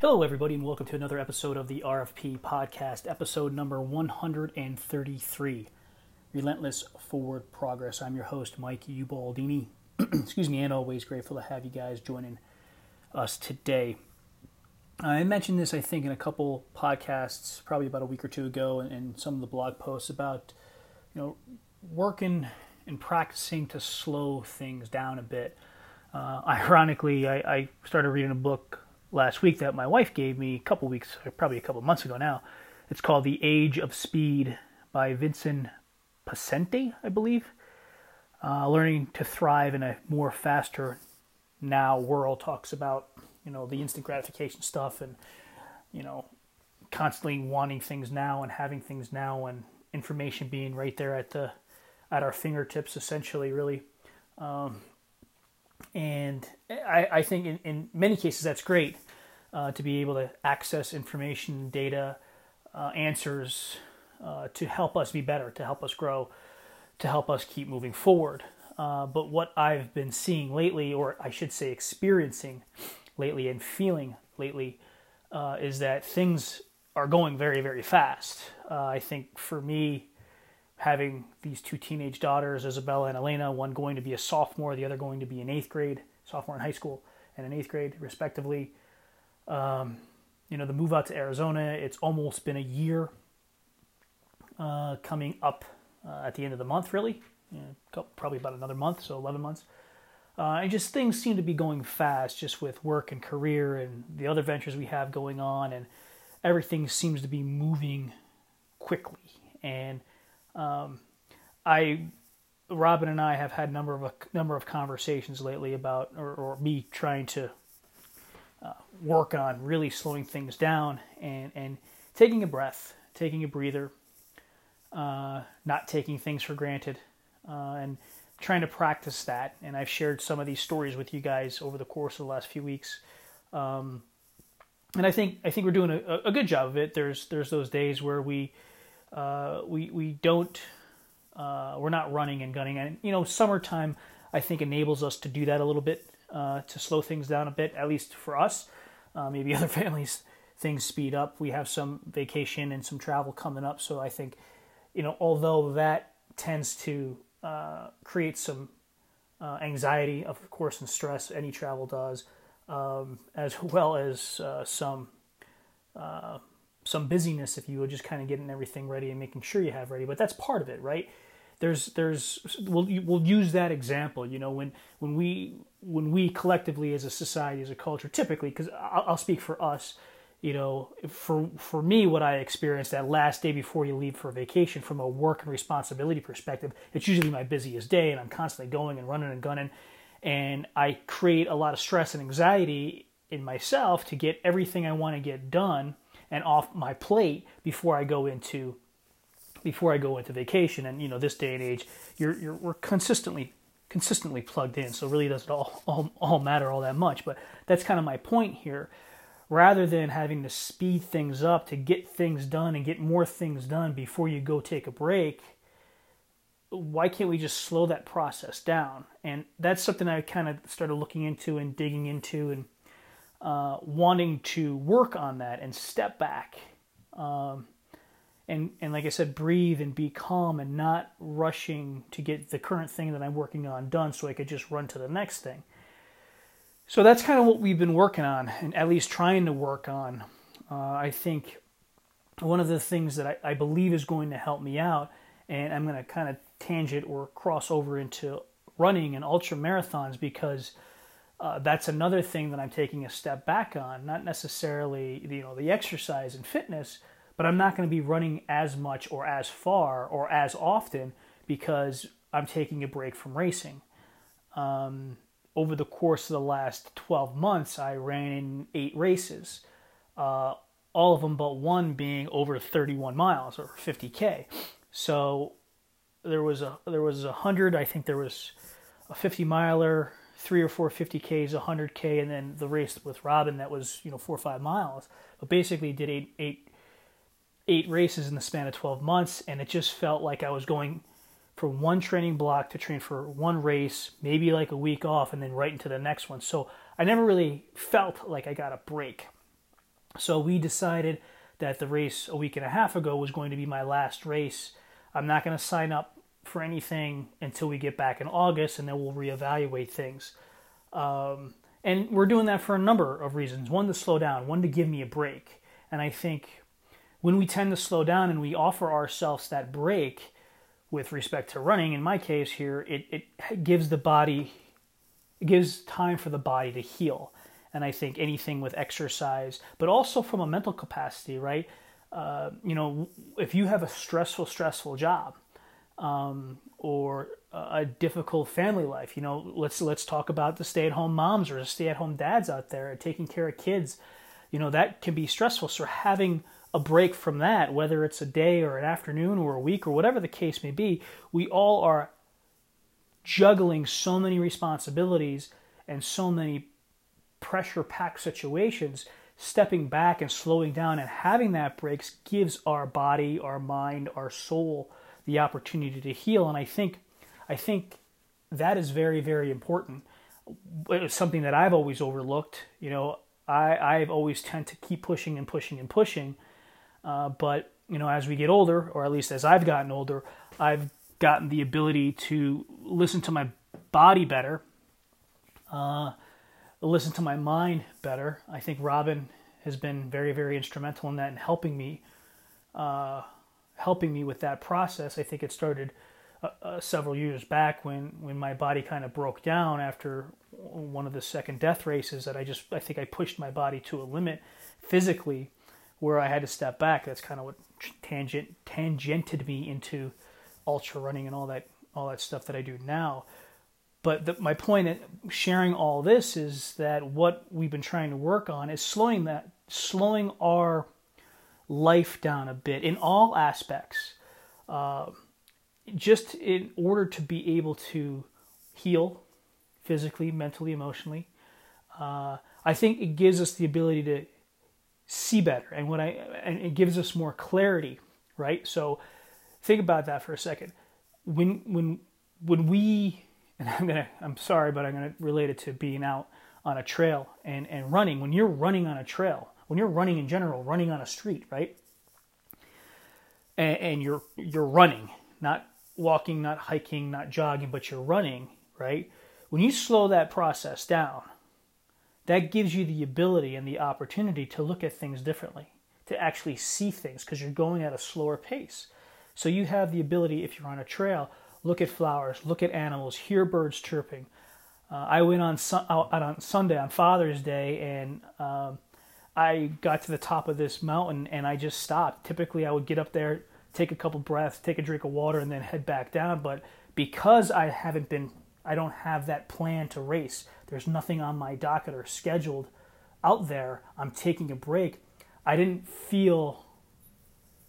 Hello, everybody, and welcome to another episode of the RFP podcast, episode number 133 Relentless Forward Progress. I'm your host, Mike Ubaldini. Excuse me, and always grateful to have you guys joining us today. I mentioned this, I think, in a couple podcasts, probably about a week or two ago, and some of the blog posts about, you know, working and practicing to slow things down a bit. Uh, ironically, I, I started reading a book last week that my wife gave me a couple weeks, probably a couple months ago now. It's called The Age of Speed by Vincent Poscente, I believe. Uh, learning to thrive in a more faster now world talks about you know the instant gratification stuff and you know constantly wanting things now and having things now and information being right there at the at our fingertips essentially really um, and I, I think in, in, many cases that's great uh, to be able to access information, data, uh, answers uh, to help us be better, to help us grow, to help us keep moving forward. Uh, but what I've been seeing lately, or I should say experiencing lately and feeling lately, uh, is that things are going very, very fast. Uh, I think for me, having these two teenage daughters, Isabella and Elena, one going to be a sophomore, the other going to be in eighth grade, sophomore in high school, and in eighth grade, respectively. Um, you know, the move out to Arizona, it's almost been a year uh, coming up uh, at the end of the month, really. Probably about another month, so 11 months. Uh, and just things seem to be going fast, just with work and career and the other ventures we have going on, and everything seems to be moving quickly. And um, I, Robin and I have had number of a number of conversations lately about, or, or me trying to uh, work on really slowing things down and and taking a breath, taking a breather, uh, not taking things for granted, uh, and trying to practice that. And I've shared some of these stories with you guys over the course of the last few weeks. Um, and I think I think we're doing a, a, good job of it. There's there's those days where we uh, we we don't uh, we're not running and gunning, and you know summertime I think enables us to do that a little bit uh, to slow things down a bit, at least for us. Uh, maybe other families things speed up. We have some vacation and some travel coming up, so I think you know although that tends to uh, create some uh, anxiety, of course, and stress. Any travel does, um, as well as uh, some some busyness, if you will, just kind of getting everything ready and making sure you have ready. But that's part of it, right? There's there's we'll we'll use that example. You know, when when we when we collectively as a society as a culture, typically, because I'll, I'll speak for us. You know, for for me, what I experienced that last day before you leave for vacation, from a work and responsibility perspective, it's usually my busiest day, and I'm constantly going and running and gunning, and I create a lot of stress and anxiety in myself to get everything I want to get done and off my plate before I go into before I go into vacation. And you know, this day and age, you're, you're we're consistently consistently plugged in, so really doesn't all, all all matter all that much. But that's kind of my point here. Rather than having to speed things up to get things done and get more things done before you go take a break, why can't we just slow that process down? And that's something I kind of started looking into and digging into and uh, wanting to work on that and step back. Um, and, and like I said, breathe and be calm and not rushing to get the current thing that I'm working on done so I could just run to the next thing. So that's kind of what we've been working on, and at least trying to work on. Uh, I think one of the things that I, I, believe is going to help me out, and I'm going to kind of tangent or cross over into running and ultra marathons because uh, that's another thing that I'm taking a step back on. Not necessarily you know the exercise and fitness, but I'm not going to be running as much or as far or as often because I'm taking a break from racing. Um, over the course of the last 12 months, I ran in eight races, uh, all of them but one being over 31 miles or 50k. So there was a there was a hundred. I think there was a 50 miler, three or four 50Ks, 100K, and then the race with Robin that was, you know, four or five miles. But basically did eight, eight, eight races in the span of 12 months, and it just felt like I was going from one training block to train for one race, maybe like a week off, and then right into the next one. So I never really felt like I got a break. So we decided that the race a week and a half ago was going to be my last race. I'm not going to sign up for anything until we get back in August, and then we'll reevaluate things. Um, and we're doing that for a number of reasons. One, to slow down, one, to give me a break. And I think when we tend to slow down and we offer ourselves that break with respect to running, in my case here, it, it gives the body, it gives time for the body to heal. And I think anything with exercise, but also from a mental capacity, right? Uh, you know, if you have a stressful, stressful job, um, or a difficult family life. You know, let's let's talk about the stay-at-home moms or the stay-at-home dads out there taking care of kids. You know, that can be stressful. So having a break from that, whether it's a day or an afternoon or a week or whatever the case may be, we all are juggling so many responsibilities and so many pressure packed situations. Stepping back and slowing down and having that breaks gives our body, our mind, our soul the opportunity to heal. And I think, I think that is very, very important. It's something that I've always overlooked. You know, I, I've always tend to keep pushing and pushing and pushing. Uh, but you know, as we get older, or at least as I've gotten older, I've gotten the ability to listen to my body better, uh, listen to my mind better. I think Robin has been very, very instrumental in that and helping me uh, helping me with that process. I think it started uh, uh, several years back when when my body kind of broke down after one of the second death races that I just I think I pushed my body to a limit physically where I had to step back. That's kind of what tangent tangented me into ultra running and all that all that stuff that I do now. But the, my point in sharing all this is that what we've been trying to work on is slowing that slowing our life down a bit in all aspects, uh, just in order to be able to heal physically, mentally, emotionally. Uh, I think it gives us the ability to see better, and what I and it gives us more clarity, right? So think about that for a second. When when when we and I'm gonna I'm sorry, but I'm gonna relate it to being out on a trail and and running. When you're running on a trail, when you're running in general, running on a street, right? And, and you're you're running, not walking, not hiking, not jogging, but you're running, right? When you slow that process down, that gives you the ability and the opportunity to look at things differently, to actually see things because you're going at a slower pace. So you have the ability, if you're on a trail, look at flowers, look at animals, hear birds chirping. Uh, I went on, out on Sunday on Father's Day, and um, I got to the top of this mountain and I just stopped. Typically, I would get up there, take a couple breaths, take a drink of water, and then head back down. But because I haven't been, I don't have that plan to race, there's nothing on my docket or scheduled out there, I'm taking a break. I didn't feel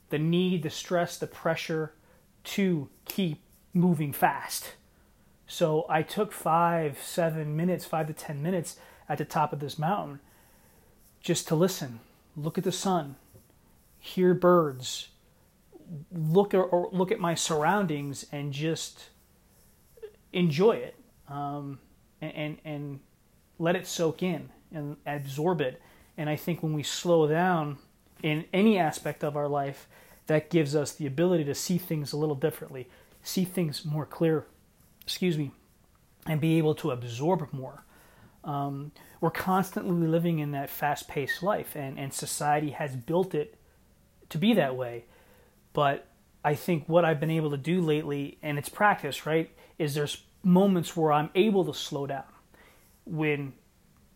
the need, the stress, the pressure to keep moving fast. So I took five, seven minutes, five to ten minutes at the top of this mountain just to listen, look at the sun, hear birds, look at, or look at my surroundings, and just enjoy it, um, and, and and let it soak in and absorb it. And I think when we slow down in any aspect of our life, that gives us the ability to see things a little differently, see things more clear, excuse me, and be able to absorb more. Um, we're constantly living in that fast paced life, and, and society has built it to be that way. But I think what I've been able to do lately, and it's practice, right, is there's moments where I'm able to slow down. When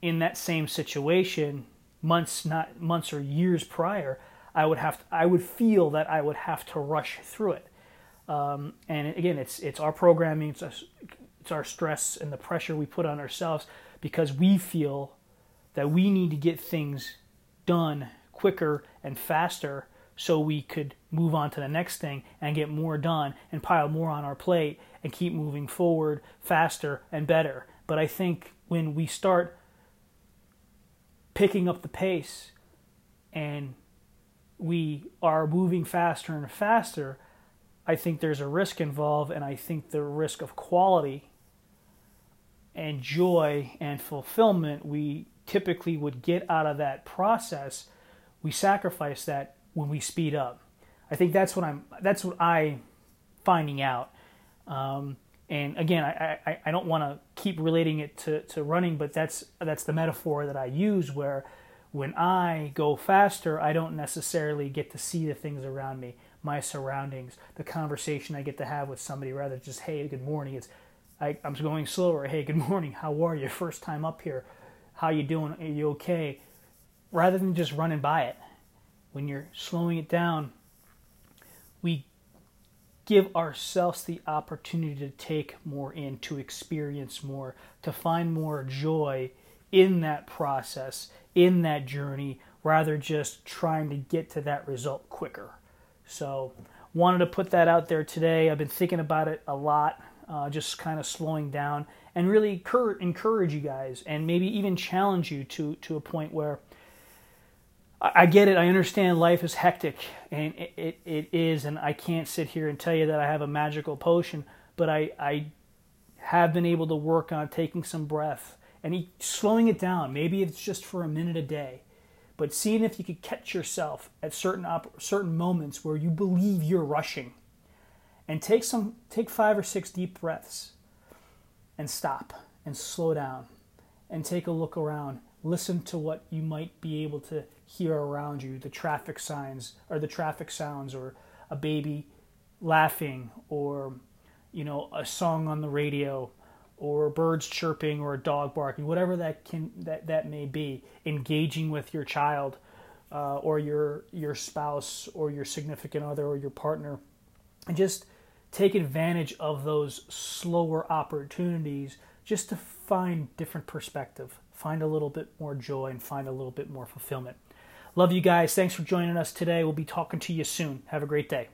in that same situation, months, not months or years prior, I would have to, I would feel that I would have to rush through it. Um, and again, it's it's our programming, it's, it's our stress and the pressure we put on ourselves because we feel that we need to get things done quicker and faster so we could move on to the next thing and get more done and pile more on our plate and keep moving forward faster and better. But I think when we start picking up the pace and we are moving faster and faster, I think there's a risk involved, and I think the risk of quality and joy and fulfillment we typically would get out of that process we sacrifice that when we speed up. I think that's what I'm. That's what I finding out. Um, and again, I, I, I don't want to keep relating it to, to running, but that's that's the metaphor that I use where when I go faster, I don't necessarily get to see the things around me, my surroundings, the conversation I get to have with somebody rather just, hey, good morning. It's I, I'm going slower. Hey, good morning. How are you? First time up here. How you doing? Are you okay? Rather than just running by it. When you're slowing it down, we give ourselves the opportunity to take more in, to experience more, to find more joy in that process, in that journey, rather just trying to get to that result quicker. So, wanted to put that out there today. I've been thinking about it a lot, uh, just kind of slowing down and really cur- encourage you guys and maybe even challenge you to to a point where I get it. I understand life is hectic, and it, it, it is, and I can't sit here and tell you that I have a magical potion, but I, I have been able to work on taking some breath and slowing it down. Maybe it's just for a minute a day, but seeing if you could catch yourself at certain op- certain moments where you believe you're rushing, and take some take five or six deep breaths, and stop and slow down, and take a look around. Listen to what you might be able to hear around you the traffic signs or the traffic sounds or a baby laughing or you know a song on the radio or birds chirping or a dog barking whatever that can that that may be engaging with your child uh, or your your spouse or your significant other or your partner and just take advantage of those slower opportunities just to find different perspective find a little bit more joy and find a little bit more fulfillment Love you guys. Thanks for joining us today. We'll be talking to you soon. Have a great day.